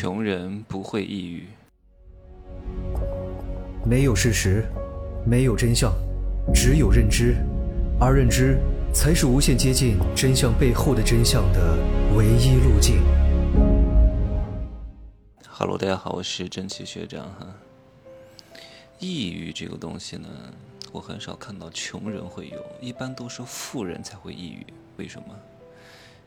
穷人不会抑郁。没有事实，没有真相，只有认知，而认知才是无限接近真相背后的真相的唯一路径。Hello，大家好，我是真奇学长哈。抑郁这个东西呢，我很少看到穷人会有，一般都是富人才会抑郁。为什么？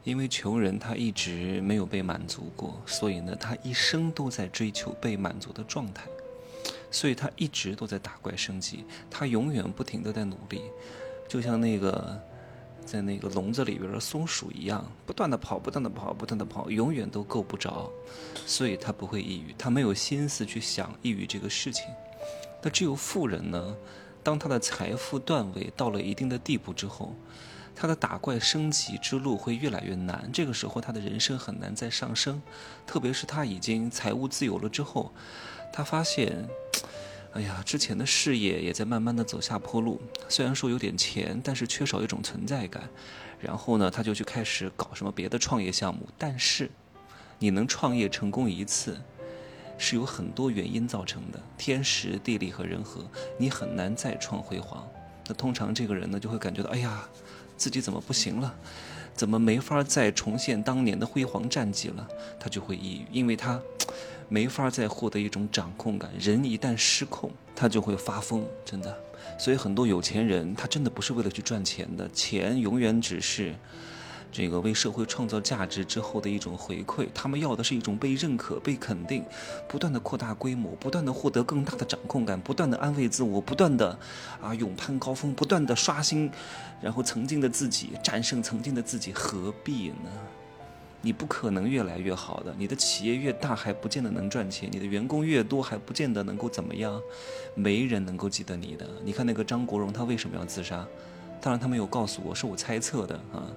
因为穷人他一直没有被满足过，所以呢，他一生都在追求被满足的状态，所以他一直都在打怪升级，他永远不停的在努力，就像那个在那个笼子里边的松鼠一样，不断的跑，不断的跑，不断的跑，永远都够不着，所以他不会抑郁，他没有心思去想抑郁这个事情。那只有富人呢，当他的财富段位到了一定的地步之后。他的打怪升级之路会越来越难，这个时候他的人生很难再上升，特别是他已经财务自由了之后，他发现，哎呀，之前的事业也在慢慢的走下坡路，虽然说有点钱，但是缺少一种存在感，然后呢，他就去开始搞什么别的创业项目，但是，你能创业成功一次，是有很多原因造成的，天时地利和人和，你很难再创辉煌，那通常这个人呢就会感觉到，哎呀。自己怎么不行了？怎么没法再重现当年的辉煌战绩了？他就会抑郁，因为他 没法再获得一种掌控感。人一旦失控，他就会发疯，真的。所以很多有钱人，他真的不是为了去赚钱的，钱永远只是。这个为社会创造价值之后的一种回馈，他们要的是一种被认可、被肯定，不断的扩大规模，不断的获得更大的掌控感，不断的安慰自我，不断的啊勇攀高峰，不断的刷新，然后曾经的自己战胜曾经的自己，何必呢？你不可能越来越好的，你的企业越大还不见得能赚钱，你的员工越多还不见得能够怎么样，没人能够记得你的。你看那个张国荣，他为什么要自杀？当然，他没有告诉我，是我猜测的啊。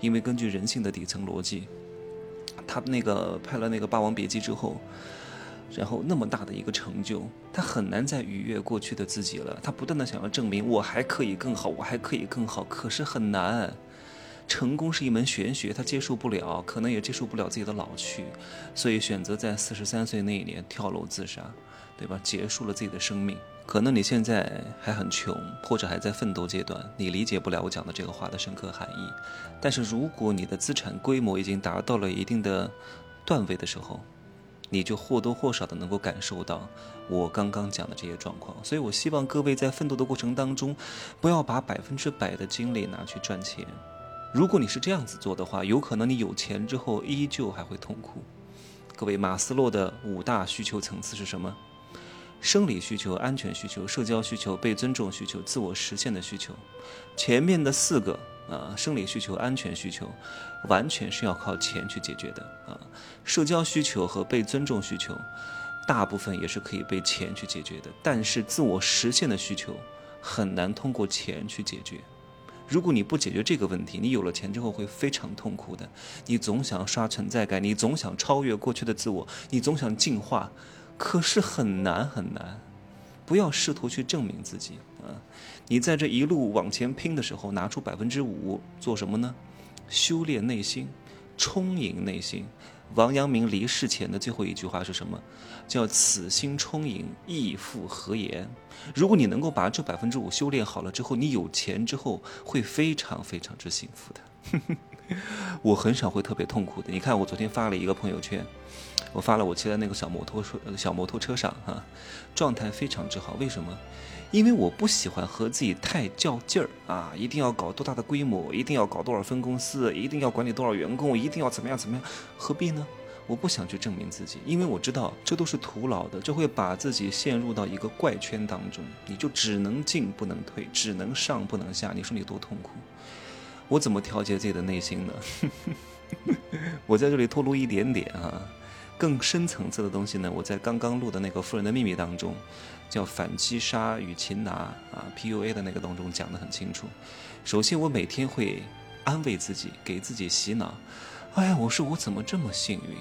因为根据人性的底层逻辑，他那个拍了那个《霸王别姬》之后，然后那么大的一个成就，他很难再逾越过去的自己了。他不断的想要证明我还可以更好，我还可以更好，可是很难。成功是一门玄学，他接受不了，可能也接受不了自己的老去，所以选择在四十三岁那一年跳楼自杀，对吧？结束了自己的生命。可能你现在还很穷，或者还在奋斗阶段，你理解不了我讲的这个话的深刻含义。但是如果你的资产规模已经达到了一定的段位的时候，你就或多或少的能够感受到我刚刚讲的这些状况。所以我希望各位在奋斗的过程当中，不要把百分之百的精力拿去赚钱。如果你是这样子做的话，有可能你有钱之后依旧还会痛苦。各位，马斯洛的五大需求层次是什么？生理需求、安全需求、社交需求、被尊重需求、自我实现的需求，前面的四个啊，生理需求、安全需求，完全是要靠钱去解决的啊。社交需求和被尊重需求，大部分也是可以被钱去解决的。但是自我实现的需求很难通过钱去解决。如果你不解决这个问题，你有了钱之后会非常痛苦的。你总想刷存在感，你总想超越过去的自我，你总想进化。可是很难很难，不要试图去证明自己啊！你在这一路往前拼的时候，拿出百分之五做什么呢？修炼内心，充盈内心。王阳明离世前的最后一句话是什么？叫“此心充盈，亦复何言”。如果你能够把这百分之五修炼好了之后，你有钱之后会非常非常之幸福的。我很少会特别痛苦的。你看，我昨天发了一个朋友圈。我发了我骑在那个小摩托车小摩托车上哈，状态非常之好。为什么？因为我不喜欢和自己太较劲儿啊！一定要搞多大的规模，一定要搞多少分公司，一定要管理多少员工，一定要怎么样怎么样？何必呢？我不想去证明自己，因为我知道这都是徒劳的，这会把自己陷入到一个怪圈当中。你就只能进不能退，只能上不能下。你说你多痛苦？我怎么调节自己的内心呢？我在这里透露一点点啊。更深层次的东西呢？我在刚刚录的那个《富人的秘密》当中，叫反击杀与擒拿啊，PUA 的那个当中讲得很清楚。首先，我每天会安慰自己，给自己洗脑。哎呀，我说我怎么这么幸运？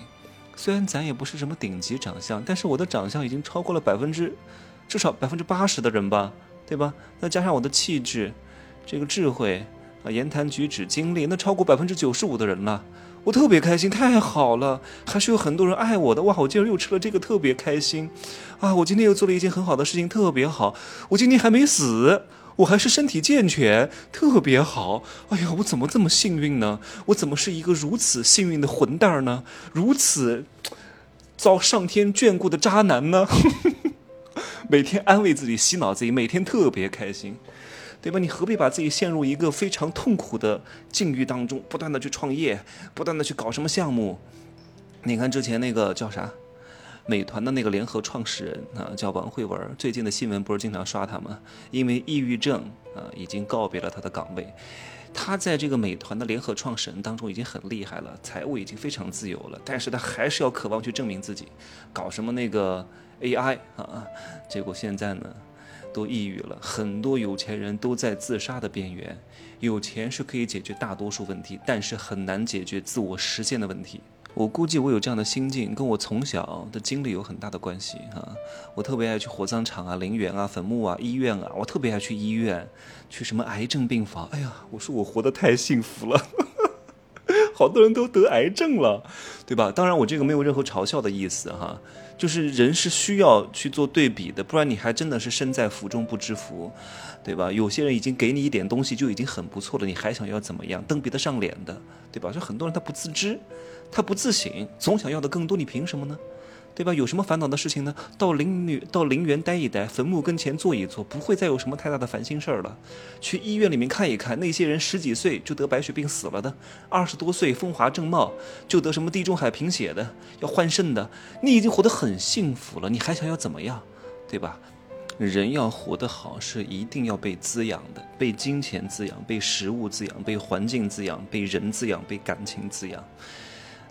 虽然咱也不是什么顶级长相，但是我的长相已经超过了百分之至少百分之八十的人吧，对吧？再加上我的气质、这个智慧啊、言谈举止、经历，那超过百分之九十五的人了。我特别开心，太好了，还是有很多人爱我的哇！我今儿又吃了这个，特别开心，啊！我今天又做了一件很好的事情，特别好。我今天还没死，我还是身体健全，特别好。哎呀，我怎么这么幸运呢？我怎么是一个如此幸运的混蛋呢？如此遭上天眷顾的渣男呢？每天安慰自己，洗脑自己，每天特别开心。对吧？你何必把自己陷入一个非常痛苦的境遇当中，不断的去创业，不断的去搞什么项目？你看之前那个叫啥，美团的那个联合创始人啊，叫王慧文。最近的新闻不是经常刷他吗？因为抑郁症啊，已经告别了他的岗位。他在这个美团的联合创始人当中已经很厉害了，财务已经非常自由了，但是他还是要渴望去证明自己，搞什么那个 AI 啊？结果现在呢？都抑郁了，很多有钱人都在自杀的边缘。有钱是可以解决大多数问题，但是很难解决自我实现的问题。我估计我有这样的心境，跟我从小的经历有很大的关系啊。我特别爱去火葬场啊、陵园啊、坟墓啊、医院啊，我特别爱去医院，去什么癌症病房。哎呀，我说我活得太幸福了，好多人都得癌症了，对吧？当然，我这个没有任何嘲笑的意思哈。就是人是需要去做对比的，不然你还真的是身在福中不知福，对吧？有些人已经给你一点东西就已经很不错了，你还想要怎么样？蹬鼻子上脸的，对吧？就很多人他不自知，他不自省，总想要的更多，你凭什么呢？对吧？有什么烦恼的事情呢？到陵女到陵园待一待，坟墓跟前坐一坐，不会再有什么太大的烦心事儿了。去医院里面看一看，那些人十几岁就得白血病死了的，二十多岁风华正茂就得什么地中海贫血的，要换肾的，你已经活得很幸福了，你还想要怎么样？对吧？人要活得好，是一定要被滋养的，被金钱滋养，被食物滋养，被环境滋养，被人滋养，被感情滋养。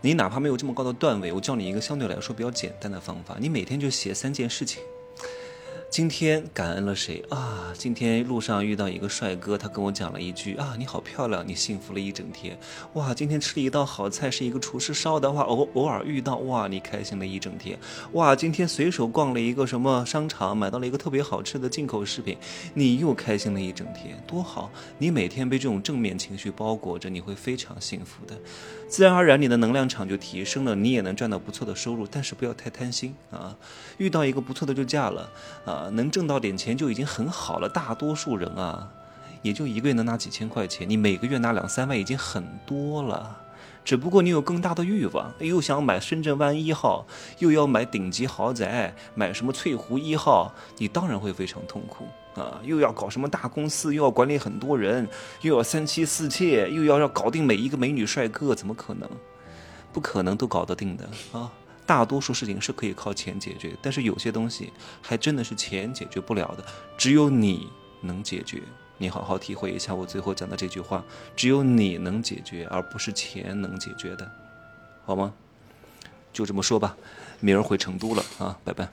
你哪怕没有这么高的段位，我教你一个相对来说比较简单的方法，你每天就写三件事情。今天感恩了谁啊？今天路上遇到一个帅哥，他跟我讲了一句啊，你好漂亮，你幸福了一整天。哇，今天吃了一道好菜，是一个厨师烧的话，偶偶尔遇到哇，你开心了一整天。哇，今天随手逛了一个什么商场，买到了一个特别好吃的进口食品，你又开心了一整天，多好！你每天被这种正面情绪包裹着，你会非常幸福的，自然而然你的能量场就提升了，你也能赚到不错的收入。但是不要太贪心啊，遇到一个不错的就嫁了啊能挣到点钱就已经很好了。大多数人啊，也就一个月能拿几千块钱，你每个月拿两三万已经很多了。只不过你有更大的欲望，又想买深圳湾一号，又要买顶级豪宅，买什么翠湖一号，你当然会非常痛苦啊！又要搞什么大公司，又要管理很多人，又要三妻四妾，又要要搞定每一个美女帅哥，怎么可能？不可能都搞得定的啊！大多数事情是可以靠钱解决，但是有些东西还真的是钱解决不了的，只有你能解决。你好好体会一下我最后讲的这句话：只有你能解决，而不是钱能解决的，好吗？就这么说吧，明儿回成都了啊，拜拜。